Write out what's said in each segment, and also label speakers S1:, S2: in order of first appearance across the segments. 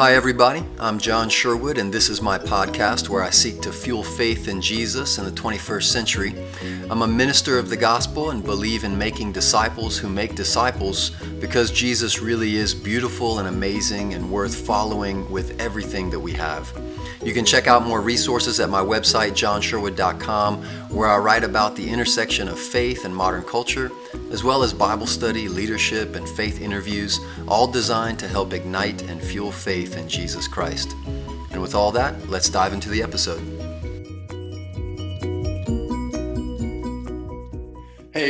S1: Hi, everybody. I'm John Sherwood, and this is my podcast where I seek to fuel faith in Jesus in the 21st century. I'm a minister of the gospel and believe in making disciples who make disciples because Jesus really is beautiful and amazing and worth following with everything that we have. You can check out more resources at my website, johnsherwood.com, where I write about the intersection of faith and modern culture, as well as Bible study, leadership, and faith interviews, all designed to help ignite and fuel faith in Jesus Christ. And with all that, let's dive into the episode.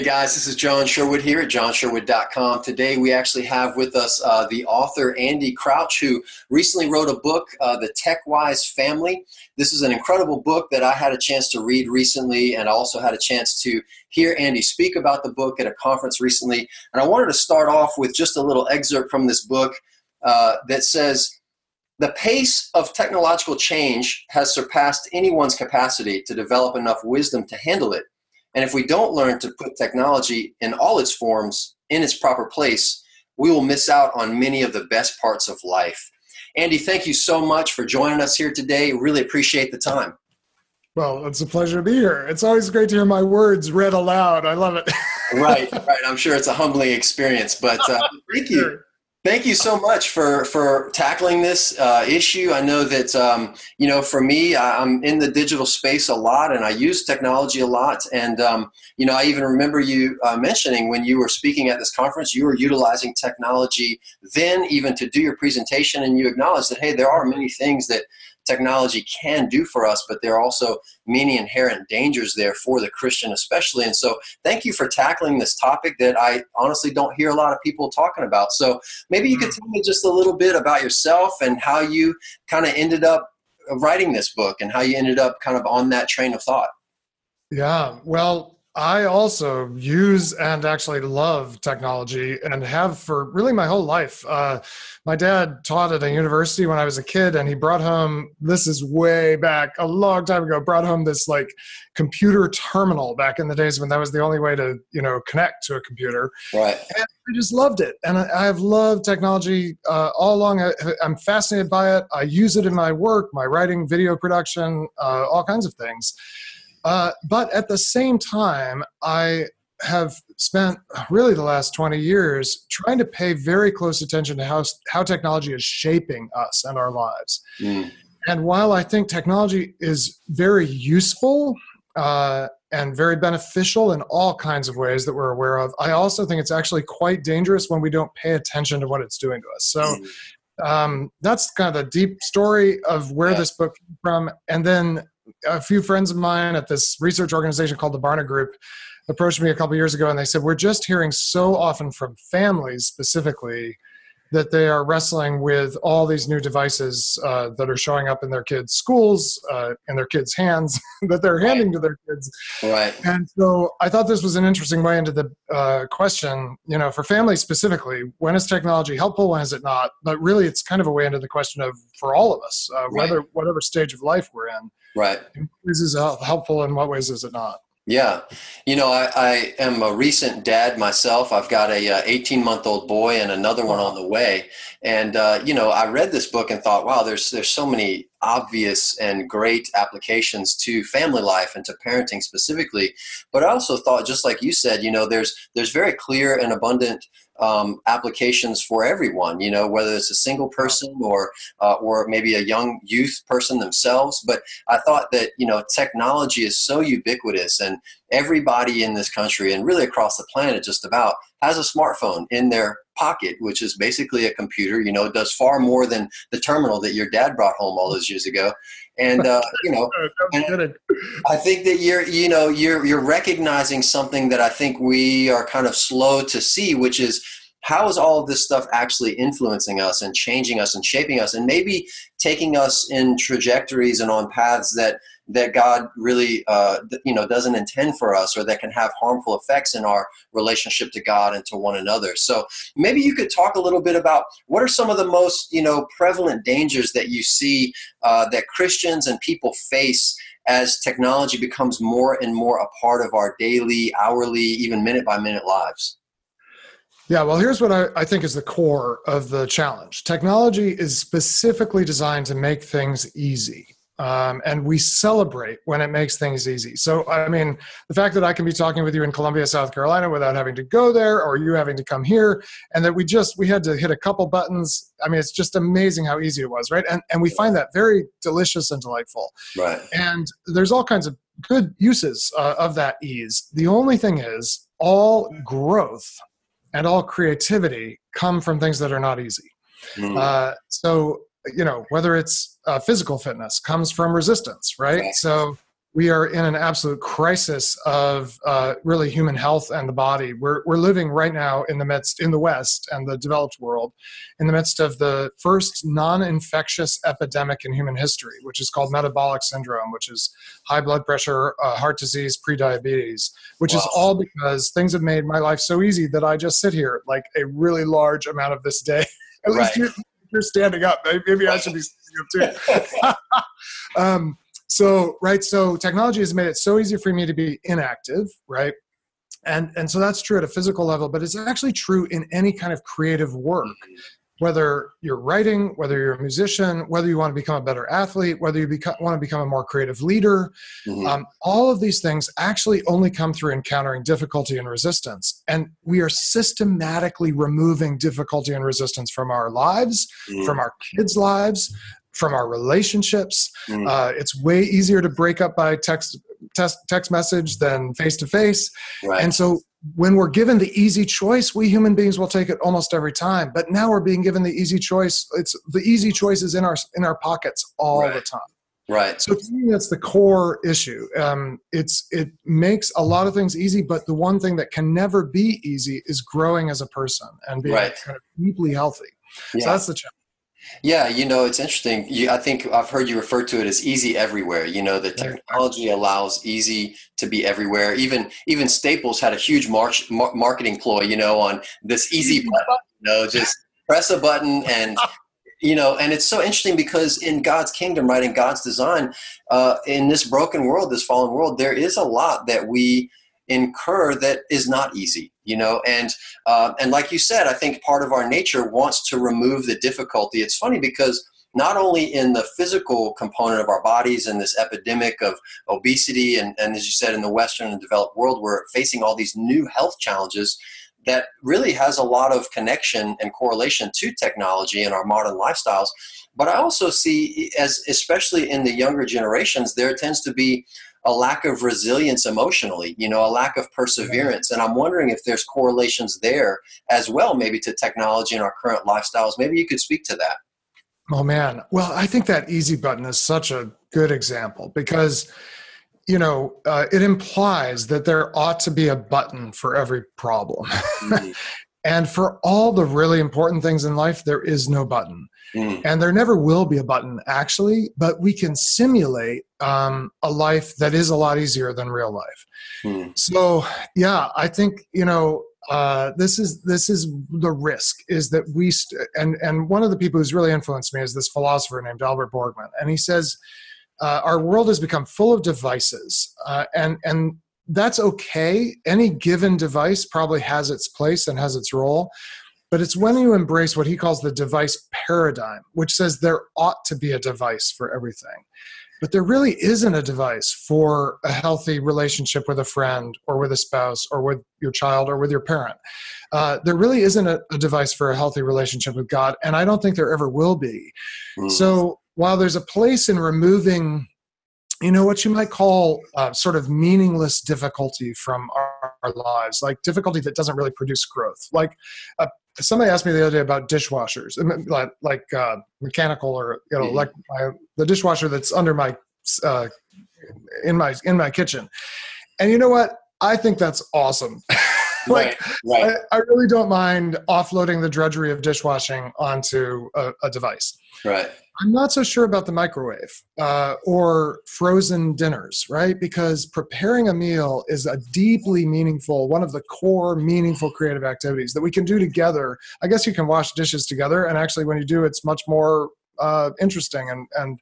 S1: Guys, this is John Sherwood here at johnsherwood.com. Today we actually have with us uh, the author Andy Crouch, who recently wrote a book, uh, The TechWise Family. This is an incredible book that I had a chance to read recently, and I also had a chance to hear Andy speak about the book at a conference recently. And I wanted to start off with just a little excerpt from this book uh, that says, the pace of technological change has surpassed anyone's capacity to develop enough wisdom to handle it and if we don't learn to put technology in all its forms in its proper place, we will miss out on many of the best parts of life. Andy, thank you so much for joining us here today. Really appreciate the time.
S2: Well, it's a pleasure to be here. It's always great to hear my words read aloud. I love it.
S1: right, right. I'm sure it's a humbling experience, but uh, thank you. Thank you so much for for tackling this uh, issue. I know that um, you know for me, I'm in the digital space a lot, and I use technology a lot. And um, you know, I even remember you uh, mentioning when you were speaking at this conference, you were utilizing technology then, even to do your presentation, and you acknowledged that hey, there are many things that technology can do for us, but there are also many inherent dangers there for the Christian, especially. And so, thank you for tackling this topic that I honestly don't hear a lot of people talking about. So, maybe you could mm. tell me just a little bit about yourself and how you kind of ended up writing this book and how you ended up kind of on that train of thought.
S2: Yeah, well, I also use and actually love technology and have for really my whole life. Uh, my dad taught at a university when I was a kid, and he brought home this is way back a long time ago. Brought home this like computer terminal back in the days when that was the only way to you know connect to a computer.
S1: Right.
S2: And I just loved it, and I, have loved technology uh, all along. I, am fascinated by it. I use it in my work, my writing, video production, uh, all kinds of things. Uh, but at the same time, I have spent really the last 20 years trying to pay very close attention to how, how technology is shaping us and our lives. Mm. And while I think technology is very useful uh, and very beneficial in all kinds of ways that we're aware of, I also think it's actually quite dangerous when we don't pay attention to what it's doing to us. So mm. um, that's kind of the deep story of where yeah. this book came from. And then a few friends of mine at this research organization called the Barna Group approached me a couple years ago and they said, We're just hearing so often from families specifically that they are wrestling with all these new devices uh, that are showing up in their kids' schools, uh, in their kids' hands, that they're handing to their kids.
S1: Right.
S2: And so I thought this was an interesting way into the uh, question, you know, for families specifically, when is technology helpful, when is it not? But really, it's kind of a way into the question of for all of us, uh, whether right. whatever stage of life we're in.
S1: Right.
S2: In ways is helpful, in what ways is it not?
S1: Yeah, you know, I, I, am a recent dad myself. I've got a 18 uh, month old boy and another one on the way. And uh, you know, I read this book and thought, wow, there's there's so many obvious and great applications to family life and to parenting specifically. But I also thought, just like you said, you know, there's there's very clear and abundant um, applications for everyone. You know, whether it's a single person or uh, or maybe a young youth person themselves. But I thought that you know technology is so ubiquitous, and everybody in this country and really across the planet just about has a smartphone in their pocket, which is basically a computer. You know, it does far more than the terminal that your dad brought home all those years ago. And uh, you know, and I think that you're, you know, you're you're recognizing something that I think we are kind of slow to see, which is how is all of this stuff actually influencing us and changing us and shaping us and maybe taking us in trajectories and on paths that that God really uh, you know doesn't intend for us or that can have harmful effects in our relationship to God and to one another. So maybe you could talk a little bit about what are some of the most you know prevalent dangers that you see uh, that Christians and people face as technology becomes more and more a part of our daily, hourly, even minute by minute lives.
S2: Yeah, well, here's what I, I, think is the core of the challenge. Technology is specifically designed to make things easy. Um, and we celebrate when it makes things easy. So, I mean, the fact that I can be talking with you in Columbia, South Carolina without having to go there or you having to come here, and that we just, we had to hit a couple buttons. I mean, it's just amazing how easy it was, right? And, and we find that very delicious and delightful.
S1: Right.
S2: And there's all kinds of good uses uh, of that ease. The only thing is, all growth and all creativity come from things that are not easy. Mm. Uh, so, you know, whether it's uh, physical fitness comes from resistance, right? So, we are in an absolute crisis of uh, really human health and the body. We're, we're living right now in the midst, in the West and the developed world, in the midst of the first non infectious epidemic in human history, which is called metabolic syndrome, which is high blood pressure, uh, heart disease, pre-diabetes which wow. is all because things have made my life so easy that I just sit here like a really large amount of this day. At right. least you're, you're standing up. Maybe I should be standing up too. um, so right so technology has made it so easy for me to be inactive right and and so that's true at a physical level but it's actually true in any kind of creative work whether you're writing whether you're a musician whether you want to become a better athlete whether you become, want to become a more creative leader mm-hmm. um, all of these things actually only come through encountering difficulty and resistance and we are systematically removing difficulty and resistance from our lives mm-hmm. from our kids lives from our relationships. Mm. Uh, it's way easier to break up by text text, text message than face to face. And so when we're given the easy choice, we human beings will take it almost every time. But now we're being given the easy choice. It's the easy choice is in our in our pockets all right. the time.
S1: Right.
S2: So to me, that's the core issue. Um, it's it makes a lot of things easy, but the one thing that can never be easy is growing as a person and being right. kind of deeply healthy. Yeah. So that's the challenge.
S1: Yeah, you know, it's interesting. You, I think I've heard you refer to it as easy everywhere. You know, the technology allows easy to be everywhere. Even even Staples had a huge march, mar- marketing ploy, you know, on this easy button. You know, just press a button and you know, and it's so interesting because in God's kingdom, right, in God's design, uh, in this broken world, this fallen world, there is a lot that we incur that is not easy you know? And uh, and like you said i think part of our nature wants to remove the difficulty. It's funny because not only in the physical component of our bodies and this epidemic of obesity and, and as you said in the western and developed world we're facing all these new health challenges that really has a lot of connection and correlation to technology and our modern lifestyles. But i also see as especially in the younger generations there tends to be a lack of resilience emotionally, you know, a lack of perseverance. And I'm wondering if there's correlations there as well, maybe to technology and our current lifestyles. Maybe you could speak to that.
S2: Oh, man. Well, I think that easy button is such a good example because, you know, uh, it implies that there ought to be a button for every problem. Mm-hmm. and for all the really important things in life, there is no button. Mm. And there never will be a button, actually, but we can simulate um, a life that is a lot easier than real life. Mm. So, yeah, I think, you know, uh, this is this is the risk is that we st- and and one of the people who's really influenced me is this philosopher named Albert Borgmann, and he says uh, our world has become full of devices, uh, and and that's okay. Any given device probably has its place and has its role, but it's when you embrace what he calls the device paradigm, which says there ought to be a device for everything. But there really isn't a device for a healthy relationship with a friend or with a spouse or with your child or with your parent. Uh, there really isn't a, a, device for a healthy relationship with God, and I don't think there ever will be. Mm. So while there's a place in removing you know what you might call uh, sort of meaningless difficulty from our, our, lives like difficulty that doesn't really produce growth like uh, somebody asked me the other day about dishwashers like, like uh, mechanical or you know mm-hmm. like my, the dishwasher that's under my uh, in my in my kitchen. And you know what? I think that's awesome like right, right. I, I, really don't mind offloading the drudgery of dishwashing onto a, a device
S1: right
S2: I'm not so sure about the microwave uh, or frozen dinners, right? Because preparing a meal is a deeply meaningful, one of the core meaningful creative activities that we can do together. I guess you can wash dishes together, and actually, when you do, it's much more uh, interesting and, and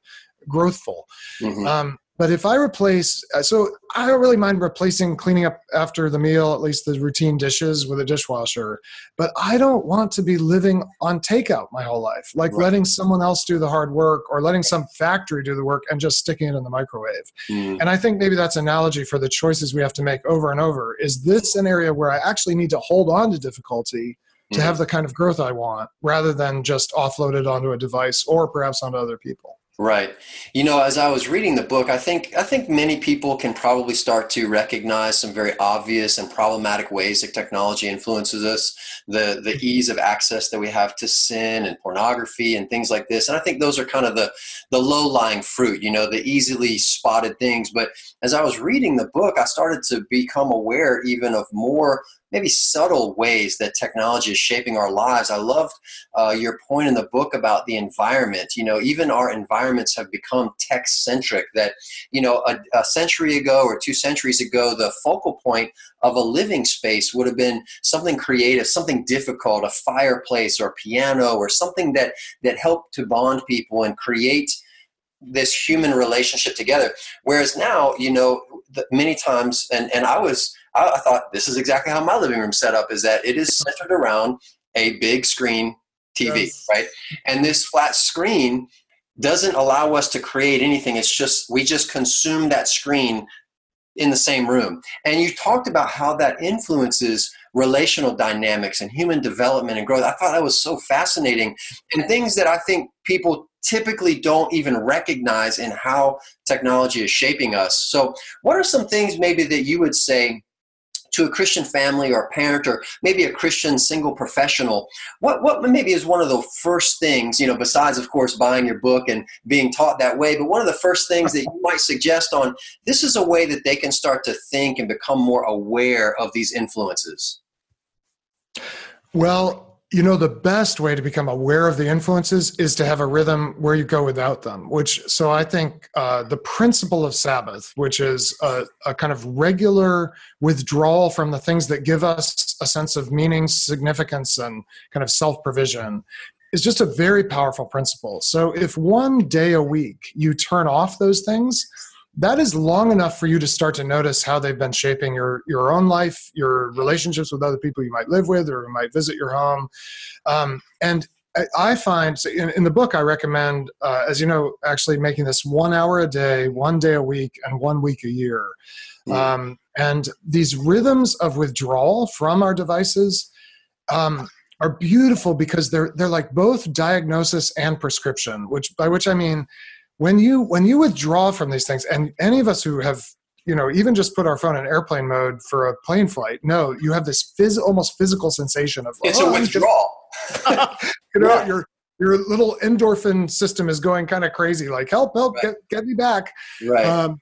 S2: growthful. Mm-hmm. Um, but if I replace, uh, so I don't really mind replacing cleaning up after the meal, at least the routine dishes with a dishwasher. But I don't want to be living on takeout my whole life, like right. letting someone else do the hard work or letting some factory do the work and just sticking it in the microwave. Mm. And I think maybe that's analogy for the choices we have to make over and over. Is this an area where I actually need to hold on to difficulty? To mm. have the kind of growth I want rather than just offload it onto a device or perhaps onto other people.
S1: Right. You know, as I was reading the book, I think I think many people can probably start to recognize some very obvious and problematic ways that technology influences us. The the ease of access that we have to sin and pornography and things like this. And I think those are kind of the the low lying fruit. You know, the easily spotted things. But as I was reading the book, I started to become aware even of more maybe subtle ways that technology is shaping our lives. I loved uh, your point in the book about the environment. You know, even our environments have become tech centric. That, you know, a, a century ago or two centuries ago, the focal point of a living space would have been something creative, something difficult, a fireplace or piano or something that, that helped to bond people and create this human relationship together. Whereas now, you know, many times, and, and I was, I, I thought this is exactly how my living room set up is that it is centered around a big screen TV, yes. right? And this flat screen doesn't allow us to create anything. It's just, we just consume that screen in the same room. And you talked about how that influences relational dynamics and human development and growth. I thought that was so fascinating and things that I think people typically don't even recognize in how technology is shaping us. So, what are some things maybe that you would say to a Christian family or a parent or maybe a Christian single professional, what, what maybe is one of the first things, you know, besides, of course, buying your book and being taught that way, but one of the first things that you might suggest on this is a way that they can start to think and become more aware of these influences?
S2: Well, you know the best way to become aware of the influences is to have a rhythm where you go without them which so i think uh, the principle of sabbath which is a, a, kind of regular withdrawal from the things that give us a sense of meaning significance and kind of self-provision is just a very powerful principle. So if one day a week you turn off those things that is long enough for you to start to notice how they've been shaping your your own life, your relationships with other people you might live with or might visit your home. Um, and I find in, in, the book, I recommend, uh, as you know, actually making this one hour a day, one day a week, and one week a year. Mm. Um, and these rhythms of withdrawal from our devices um, are beautiful because they're they're like both diagnosis and prescription. Which by which I mean when you when you withdraw from these things and any of us who have you know even just put our phone in airplane mode for a plane flight no you have this phys- almost physical sensation of
S1: it's oh, a withdrawal
S2: you know yeah. your your little endorphin system is going kind of crazy like help help right. get, get me back
S1: right um,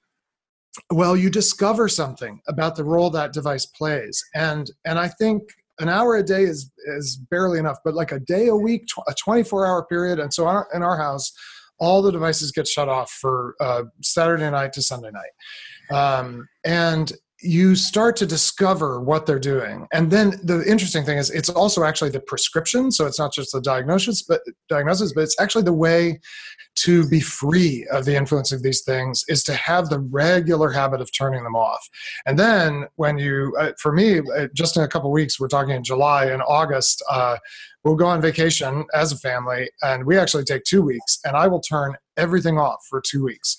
S2: well you discover something about the role that device plays and and i think an hour a day is is barely enough but like a day a week a 24 hour period and so our, in our house all the devices get shut off for uh, Saturday night to Sunday night. Um, and you start to discover what they're doing. And then the interesting thing is it's also actually the prescription. So it's not just the diagnosis, but diagnosis, but it's actually the way to be free of the influence of these things is to have the regular habit of turning them off. And then when you, uh, for me, uh, just in a couple weeks, we're talking in July and August, uh, we'll go on vacation as a family and we actually take two weeks and I will turn everything off for two weeks.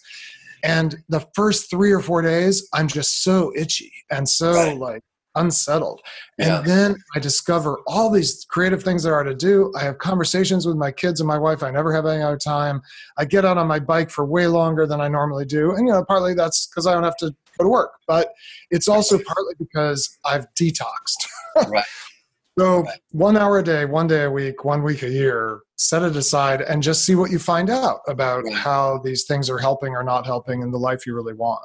S2: And the first three or four days, I'm just so itchy and so right. like unsettled. And yeah. then I discover all these creative things there are to do. I have conversations with my kids and my wife I never have any other time. I get out on my bike for way longer than I normally do. And, you know, partly that's because I don't have to go to work, but it's also partly because I've detoxed. right. So one hour a day, one day a week, one week a year, set it aside and just see what you find out about right. how these things are helping or not helping in the life you really want.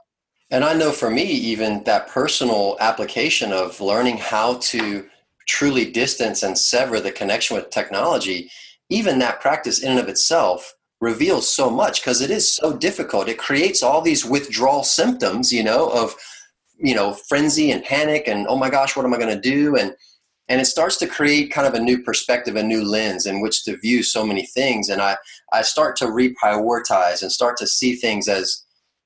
S1: And I know for me, even that personal application of learning how to truly distance and sever the connection with technology, even that practice in and of itself reveals so much because it is so difficult. It creates all these withdrawal symptoms, you know, of, you know, frenzy and panic and, oh my gosh, what am I going to do? And, and it starts to create kind of a new perspective a new lens in which to view so many things and i i start to reprioritize and start to see things as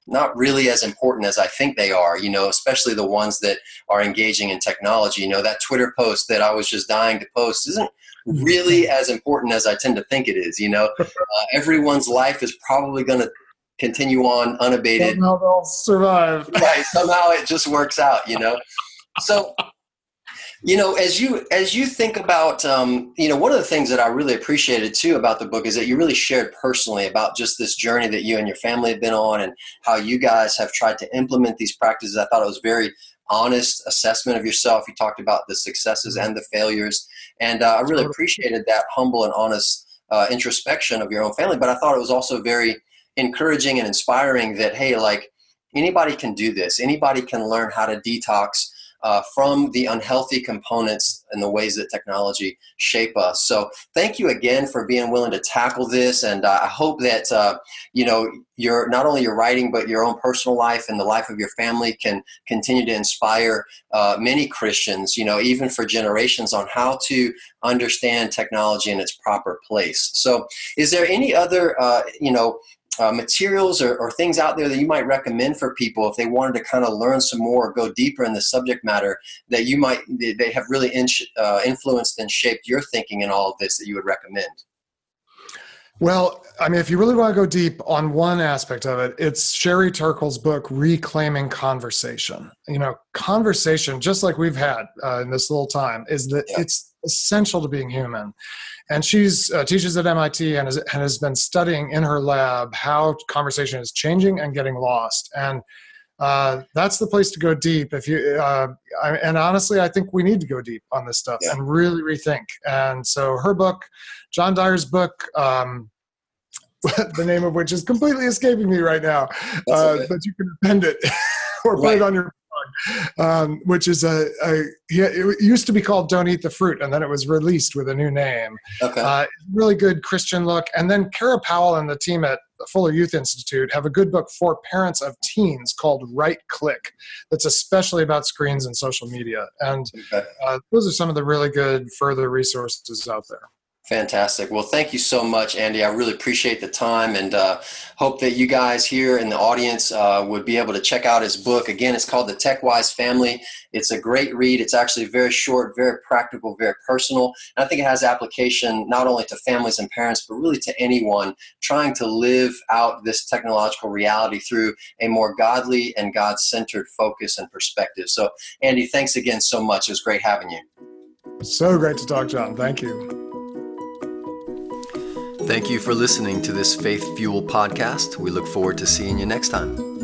S1: not really as important as I think they are, you know, especially the ones that are engaging in technology. You know, that Twitter post that I was just dying to post isn't really as important as I tend to think it is. You know, uh, everyone's life is probably going to continue on unabated.
S2: Somehow they'll survive.
S1: right. Somehow it just works out, you know. So you know as you as you think about um, you know one of the things that i really appreciated too about the book is that you really shared personally about just this journey that you and your family have been on and how you guys have tried to implement these practices. I thought it was very honest assessment of yourself. You talked about the successes and the failures. And uh, i really appreciated that humble and honest uh, introspection of your own family. But i thought it was also very encouraging and inspiring that hey like anybody can do this. Anybody can learn how to detox uh, from the unhealthy components and the ways that technology shape us. So thank you again for being willing to tackle this, and uh, I hope that uh, you know your not only your writing but your own personal life and the life of your family can continue to inspire uh, many Christians. You know, even for generations on how to understand technology in its proper place. So, is there any other uh, you know uh, materials or, or, things out there that you might recommend for people if they wanted to kind of learn some more or go deeper in the subject matter that you might they have really in, uh, influenced and shaped your thinking in all of this that you would recommend
S2: well i mean if you really want to go deep on one aspect of it it's sherry turkle's book reclaiming conversation you know conversation just like we've had uh, in this little time is that yeah. it's essential to being human and she's uh, teaches at MIT and has, and has been studying in her lab how conversation is changing and getting lost. And uh, that's the place to go deep. If you uh, I, and honestly, I think we need to go deep on this stuff yeah. and really rethink. And so her book, John Dyer's book. Um, the name of which is completely escaping me right now, uh, but you can append it or put right. it on your um, which is a, a yeah, it used to be called "Don't Eat the Fruit," and then it was released with a new name.
S1: Okay, uh,
S2: really good Christian look. And then Kara Powell and the team at Fuller Youth Institute have a good book for parents of teens called Right Click. That's especially about screens and social media. And okay. uh, those are some of the really good further resources out there.
S1: Fantastic. Well, thank you so much, Andy. I really appreciate the time and uh, hope that you guys here in the audience uh, would be able to check out his book. Again, it's called The TechWise Family. It's a great read. It's actually very short, very practical, very personal. And I think it has application not only to families and parents, but really to anyone trying to live out this technological reality through a more godly and God centered focus and perspective. So, Andy, thanks again so much. It was great having you.
S2: So great to talk, John. Thank you.
S1: Thank you for listening to this Faith Fuel podcast. We look forward to seeing you next time.